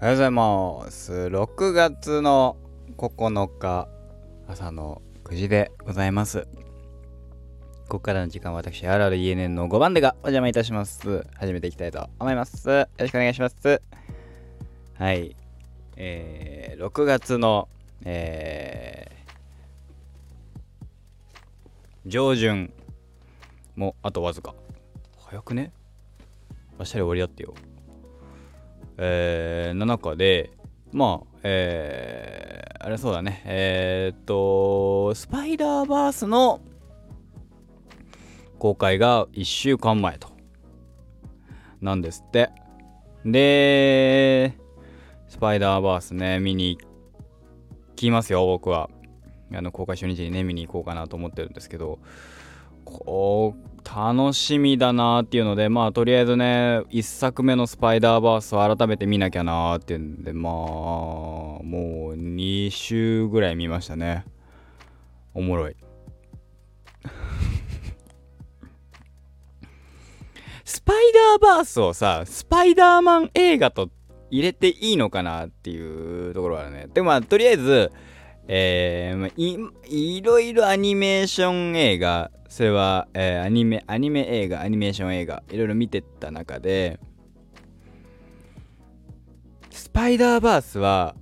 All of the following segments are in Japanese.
おはようございます。6月の9日朝の9時でございます。ここからの時間は私、RRENN の5番手がお邪魔いたします。始めていきたいと思います。よろしくお願いします。はい。えー、6月の、えー、上旬もうあとわずか。早くね？明日で終わりだってよ。えー、の中で、まあ、えー、あれそうだね、えー、っと、スパイダーバースの公開が1週間前と。なんですって。で、スパイダーバースね、見に行きますよ、僕は。あの、公開初日にね、見に行こうかなと思ってるんですけど、こう、楽しみだなっていうのでまあとりあえずね1作目のスパイダーバースを改めて見なきゃなっていうんでまあもう2週ぐらい見ましたね。おもろい。スパイダーバースをさスパイダーマン映画と入れていいのかなっていうところはね。でもまあとりあえずえー、いいろいろアニメーション映画それは、えー、アニメアニメ映画アニメーション映画いろいろ見てった中でスパイダーバースは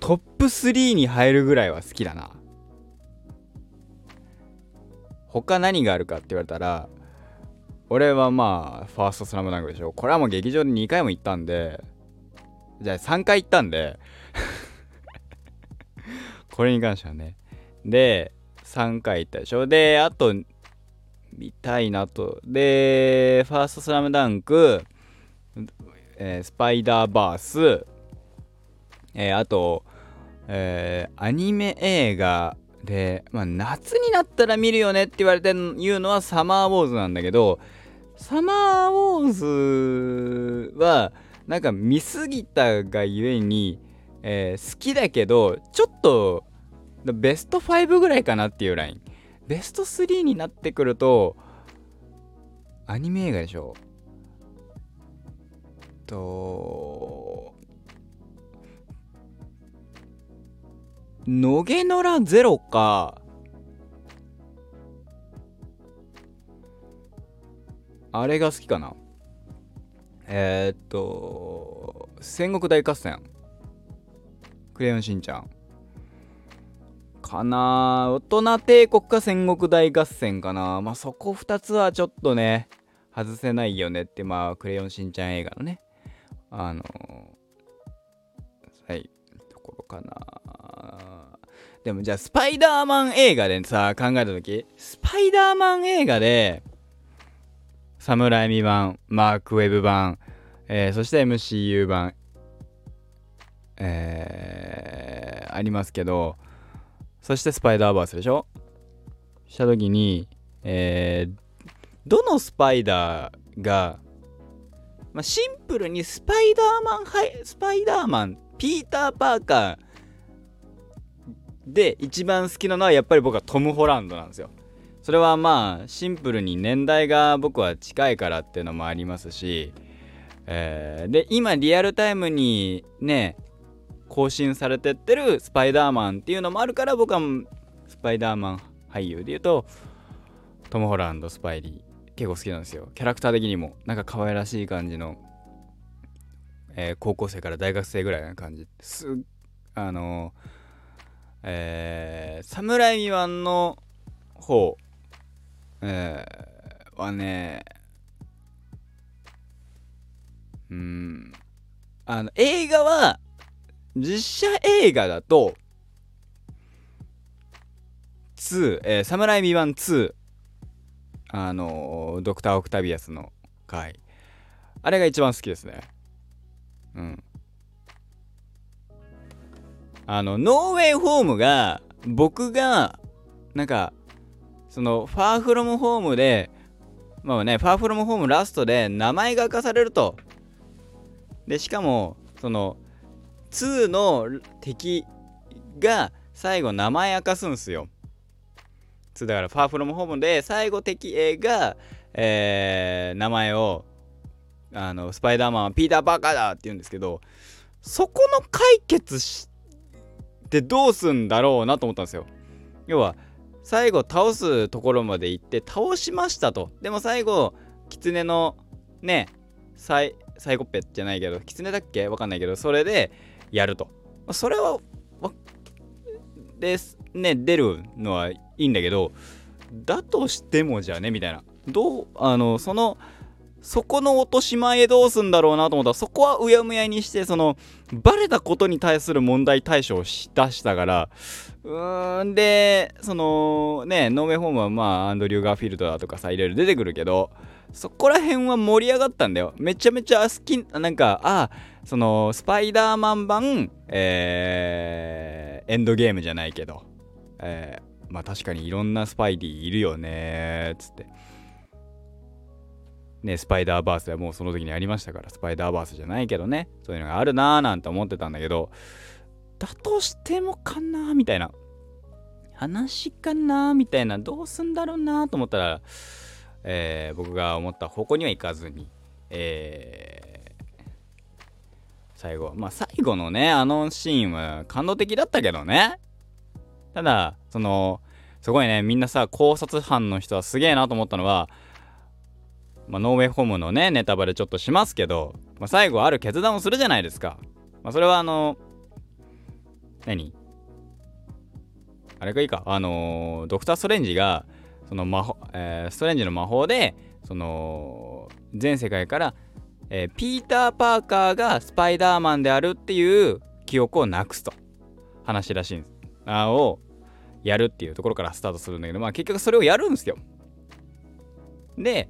トップ3に入るぐらいは好きだな。他何があるかって言われたら俺はまあファーストスラムダンクでしょ。これはもう劇場で2回も行ったんでじゃあ3回行ったんでこれに関してはね。で、3回行ったでしょ。で、あと、見たいなと。で、ファーストスラムダンク、えー、スパイダーバース、えー、あと、えー、アニメ映画で、まあ、夏になったら見るよねって言われて言うのはサマーウォーズなんだけど、サマーウォーズは、なんか見すぎたがゆえに、えー、好きだけどちょっとベスト5ぐらいかなっていうライン。ベスト3になってくるとアニメ映画でしょと野毛野良ゼロかあれが好きかな。えー、っと、戦国大合戦。クレヨンしんちゃん。かな大人帝国か戦国大合戦かな。まあそこ2つはちょっとね、外せないよねって、まあクレヨンしんちゃん映画のね、あのはい、ところかな。でもじゃあスパイダーマン映画でさ、考えた時。スパイダーマン映画で、サムライミ版、マークウェブ版、えー、そして MCU 版、えー、ありますけど、そしてスパイダーバースでしょ？した時に、えー、どのスパイダーが、まあ、シンプルにスパイダーマン、はい、スパイダーマン、ピーター・パーカーで一番好きなのはやっぱり僕はトム・ホランドなんですよ。それはまあシンプルに年代が僕は近いからっていうのもありますし、えー、で今リアルタイムにね更新されてってるスパイダーマンっていうのもあるから僕はスパイダーマン俳優で言うとトム・ホランドスパイリー結構好きなんですよ。キャラクター的にもなんか可愛らしい感じの、えー、高校生から大学生ぐらいな感じ。すあのえー、サムライミワンの方えー、はねうんあの映画は実写映画だと2、えー、サムライミワン2あのー、ドクター・オクタビアスの回。あれが一番好きですね。うん。あのノーウェイホームが僕がなんかそのファーフロムホームでまあねファーフロムホームラストで名前が明かされると。でしかもその2の敵が最後名前明かすんすよ。2だからファーフロムホームで最後敵 A が、えー、名前をあのスパイダーマンはピーター・パーカーだって言うんですけどそこの解決してどうすんだろうなと思ったんですよ。要は最後倒すところまで行って倒しましたと。でも最後狐のねサイサイコペじゃないけど狐だっけ？わかんないけどそれでやると。それはですね出るのはいいんだけどだとしてもじゃあねみたいな。どうあのそのそこの落とし前どうすんだろうなと思ったらそこはうやむやにしてそのバレたことに対する問題対処をし出したからうーんでそのねノーウェイホームはまあアンドリュー・ガーフィールドだとかさいろいろ出てくるけどそこら辺は盛り上がったんだよ。めちゃめちゃ好きなんかあそのスパイダーマン版えー、エンドゲームじゃないけどえー、まあ確かにいろんなスパイディいるよねつってね、スパイダーバースはもうその時にありましたから、スパイダーバースじゃないけどね、そういうのがあるなーなんて思ってたんだけど、だとしてもかなーみたいな。話かなーみたいな、どうすんだろうなーと思ったら、えー、僕が思った方向には行かずに、えー、最後、まあ最後のね、あのシーンは感動的だったけどね。ただ、その、すごいね、みんなさ、考察班の人はすげえなと思ったのは、まあ、ノーウェイホームのね、ネタバレちょっとしますけど、まあ、最後ある決断をするじゃないですか。まあ、それはあの、何？あれがいいか。あのー、ドクター・ストレンジが、その魔法、えー、ストレンジの魔法で、その、全世界から、えー、ピーター・パーカーがスパイダーマンであるっていう記憶をなくすと話らしいんです。あをやるっていうところからスタートするんだけど、まあ結局それをやるんですよ。で、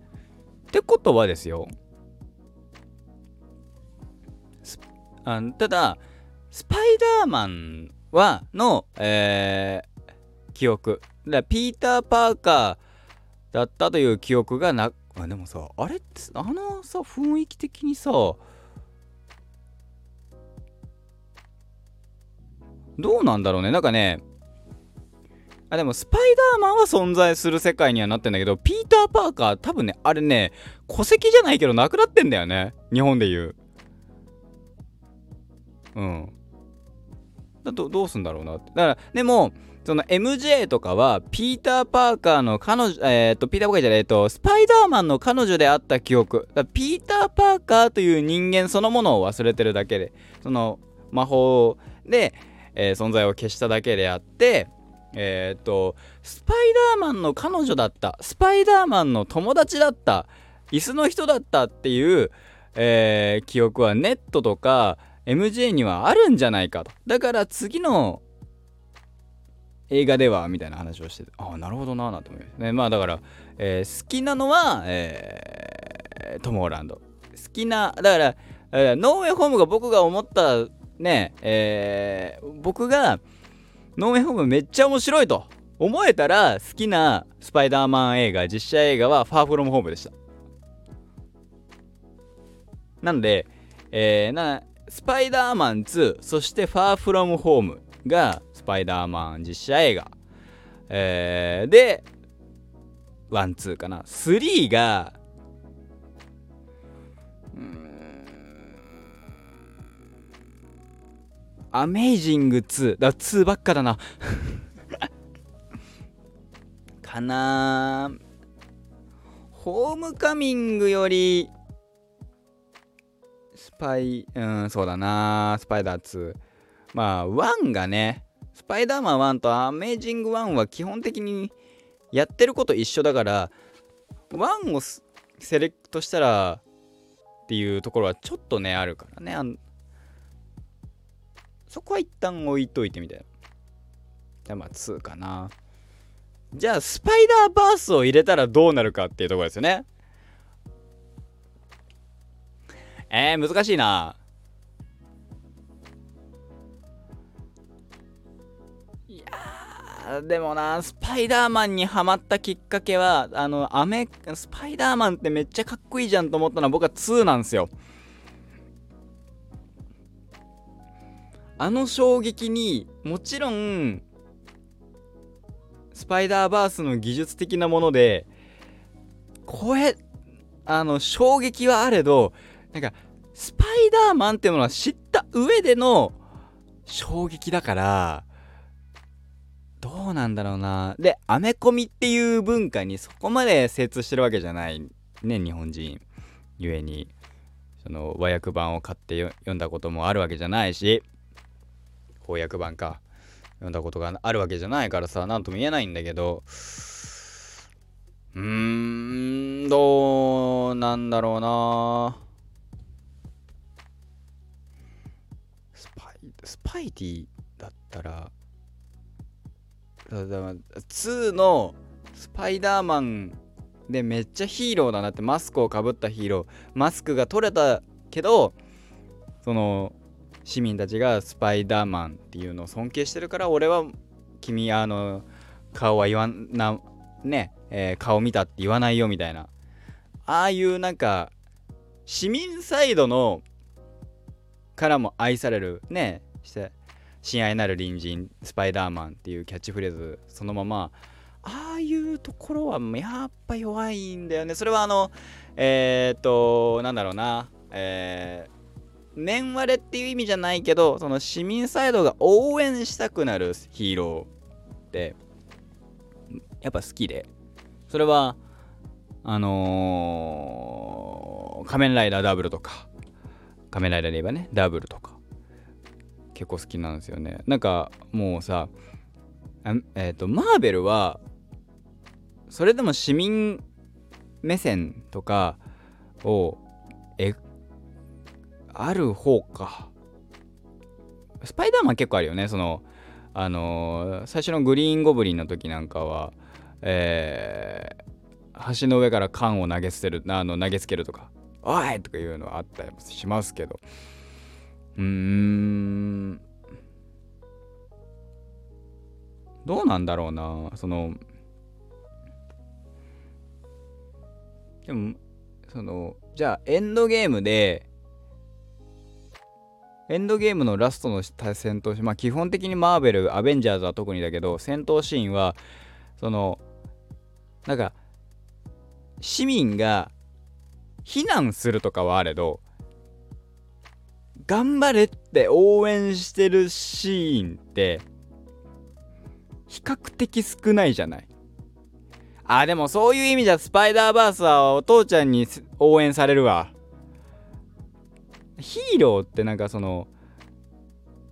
ってことはですよあただスパイダーマンはの、えー、記憶だピーター・パーカーだったという記憶がなあでもさあれってあのさ雰囲気的にさどうなんだろうねなんかねあ、でもスパイダーマンは存在する世界にはなってんだけど、ピーター・パーカー多分ね、あれね、戸籍じゃないけどなくなってんだよね。日本で言う。うん。だとどうすんだろうなって。だから、でも、その MJ とかは、ピーター・パーカーの彼女、えっ、ー、と、ピーター・パーカーじゃない、えっ、と、スパイダーマンの彼女であった記憶。ピーター・パーカーという人間そのものを忘れてるだけで、その魔法で、えー、存在を消しただけであって、えっ、と、スパイダーマンの彼女だった、スパイダーマンの友達だった、椅子の人だったっていう、えー、記憶はネットとか MJ にはあるんじゃないかと。だから次の映画ではみたいな話をしてて、ああ、なるほどなぁなと思います。ね、まあだから、えー、好きなのは、えー、トム・ホランド。好きな、だから、えー、ノーウェイホームが僕が思ったね、えー、僕が、ノーウェイホームめっちゃ面白いと思えたら好きなスパイダーマン映画実写映画はファーフロムホームでしたなので、えー、なスパイダーマン2そしてファーフロムホームがパイダーマン実写映画、えー、でワンツーかな。3がアメイジング2。だ、2ばっかだな。かな。ホームカミングより、スパイ、うん、そうだな。スパイダー2。まあ、1がね、スパイダーマン1とアメイジング1は基本的にやってること一緒だから、1をセレクトしたらっていうところはちょっとね、あるからね。そこは一旦置いといてみたいな。じゃあまあ2かな。じゃあスパイダーバースを入れたらどうなるかっていうところですよね。えー、難しいな。でもな、スパイダーマンにハマったきっかけは、あの、アメ、スパイダーマンってめっちゃかっこいいじゃんと思ったのは僕は2なんですよ。あの衝撃にもちろんスパイダーバースの技術的なものでこれあの衝撃はあれどなんかスパイダーマンっていうものは知った上での衝撃だからなんだろうな。でアメコミっていう文化にそこまで精通してるわけじゃない。ね日本人。ゆえに。その和訳版を買って読んだこともあるわけじゃないし。翻訳版か。読んだことがあるわけじゃないからさ何とも言えないんだけど。うーんどうなんだろうな。スパイスパイディだったら2のスパイダーマンでめっちゃヒーローだなってマスクをかぶったヒーローマスクが取れたけどその市民たちがスパイダーマンっていうのを尊敬してるから俺は君あの顔は言わなね、えー、顔見たって言わないよみたいな。ああいうなんか市民サイドのからも愛されるねして親愛なる隣人スパイダーマンっていうキャッチフレーズそのままああいうところはやっぱ弱いんだよね。それはあのえー、っとなんだろうなえー、念割れっていう意味じゃないけどその市民サイドが応援したくなるヒーローってやっぱ好きで。それはあのー、仮面ライダーダブルとか仮面ライダーで言えばねダブルとか。結構好きなんですよね。なんかもうさえっ、ー、とマーベルはそれでも市民目線とかをえある方か。スパイダーマン結構あるよね。そのあのー、最初のグリーンゴブリンの時なんかはえー、橋の上から缶を投げ捨てるあの投げつけるとか「おい!」とかいうのはあったりしますけど。うん。どうなんだろうな。そのでもそのじゃあエンドゲームでエンドゲームのラストの戦闘まあ基本的にマーベルアベンジャーズは特にだけど戦闘シーンはそのなんか市民が避難するとかはあれど頑張れって応援してるシーンって比較的少ないじゃない？あでもそういう意味じゃスパイダーバースはお父ちゃんに応援されるわ。ヒーローってなんかその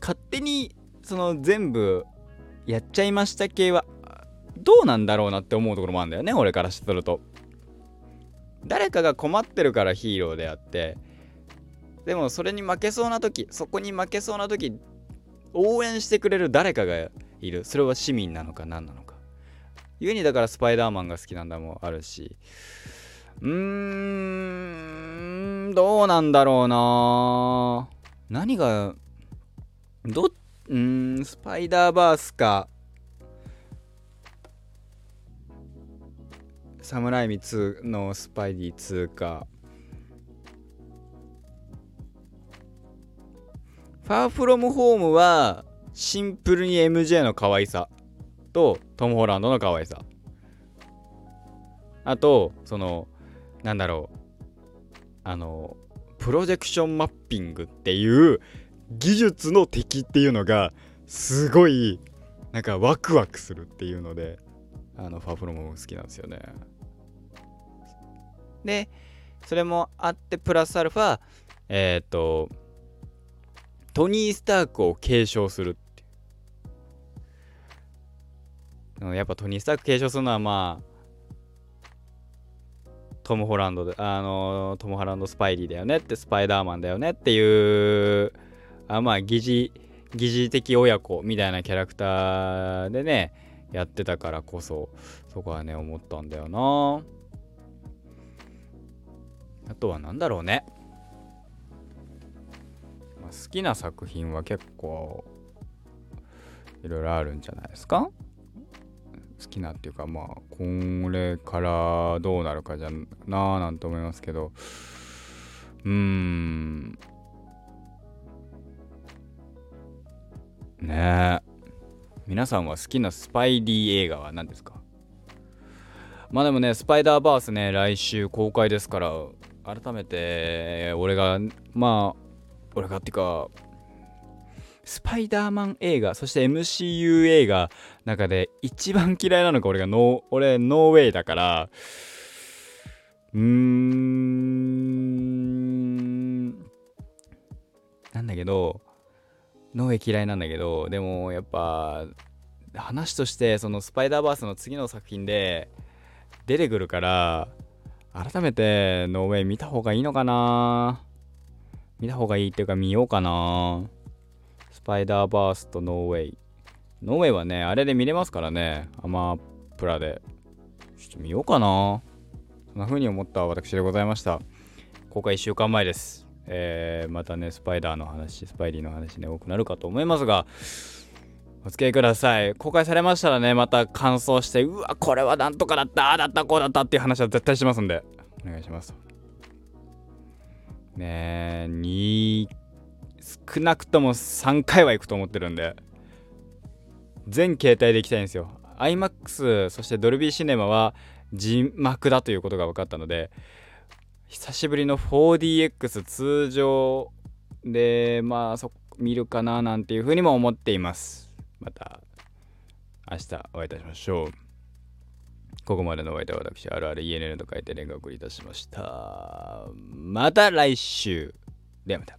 勝手にその全部やっちゃいました系はどうなんだろうなって思うところもあるんだよね俺からすると。誰かが困ってるからヒーローであってでもそれに負けそうな時そこに負けそうな時応援してくれる誰かがいる。それは市民なのか何なのか。故にだからスパイダーマンが好きなんだもあるし。うーんどうなんだろうな。何がどうんスパイダーバースか。サムライミ2のスパイディ2か。ファーフロムホームはシンプルに MJ の可愛さとトム・ホランドの可愛さ。あとそのなんだろう。あのプロジェクションマッピングっていう技術の敵っていうのがすごいなんかワクワクするっていうのであのファーフロム好きなんですよね。でそれもあってプラスアルファえっ、ー、とトニー・スタークを継承するっていう。やっぱトニー・スターク継承するのはまあトム・ホランドであのトム・ホランド・スパイディだよねってスパイダーマンだよねっていうあまあ疑似疑似的親子みたいなキャラクターでねやってたからこそそこはね思ったんだよな。あとは何だろうね。好きな作品は結構いろいろあるんじゃないですか？好きなっていうかまあこれからどうなるかじゃなあなんて思いますけど。うーん。ね。え皆さんは好きなスパイリー映画は何ですか？まあでもねスパイダーバースね来週公開ですから改めて俺がまあ俺がってかスパイダーマン映画そして MCU 映画中で一番嫌いなのが俺がノー俺ノーウェイだからうーんなんだけどノーウェイ嫌いなんだけどでもやっぱ話としてそのスパイダーバースの次の作品で出てくるから改めてノーウェイ見た方がいいのかな。見た方がいいっていうか見ようかな。スパイダーバースとノーウェイ。ノーウェイはねあれで見れますからね。アマプラで。ちょっと見ようかな。そんな風に思った私でございました。公開1週間前です。えー、またねスパイダーの話スパイディの話ね多くなるかと思いますが。お付き合いください。公開されましたらねまた感想してうわこれはなんとかだったああだったこうだったっていう話は絶対しますんで。お願いします。ねえに少なくとも3回は行くと思ってるんで。全携帯で行きたいんですよ。iMAX そしてドルビーシネマは字幕だということが分かったので。久しぶりの 4DX 通常でまあそ見るかななんていうふうにも思っています。また明日お会いいたしましょう。ここまでのお相手は私 RRENN と書いて連絡をいたしました。また来週。ではまた。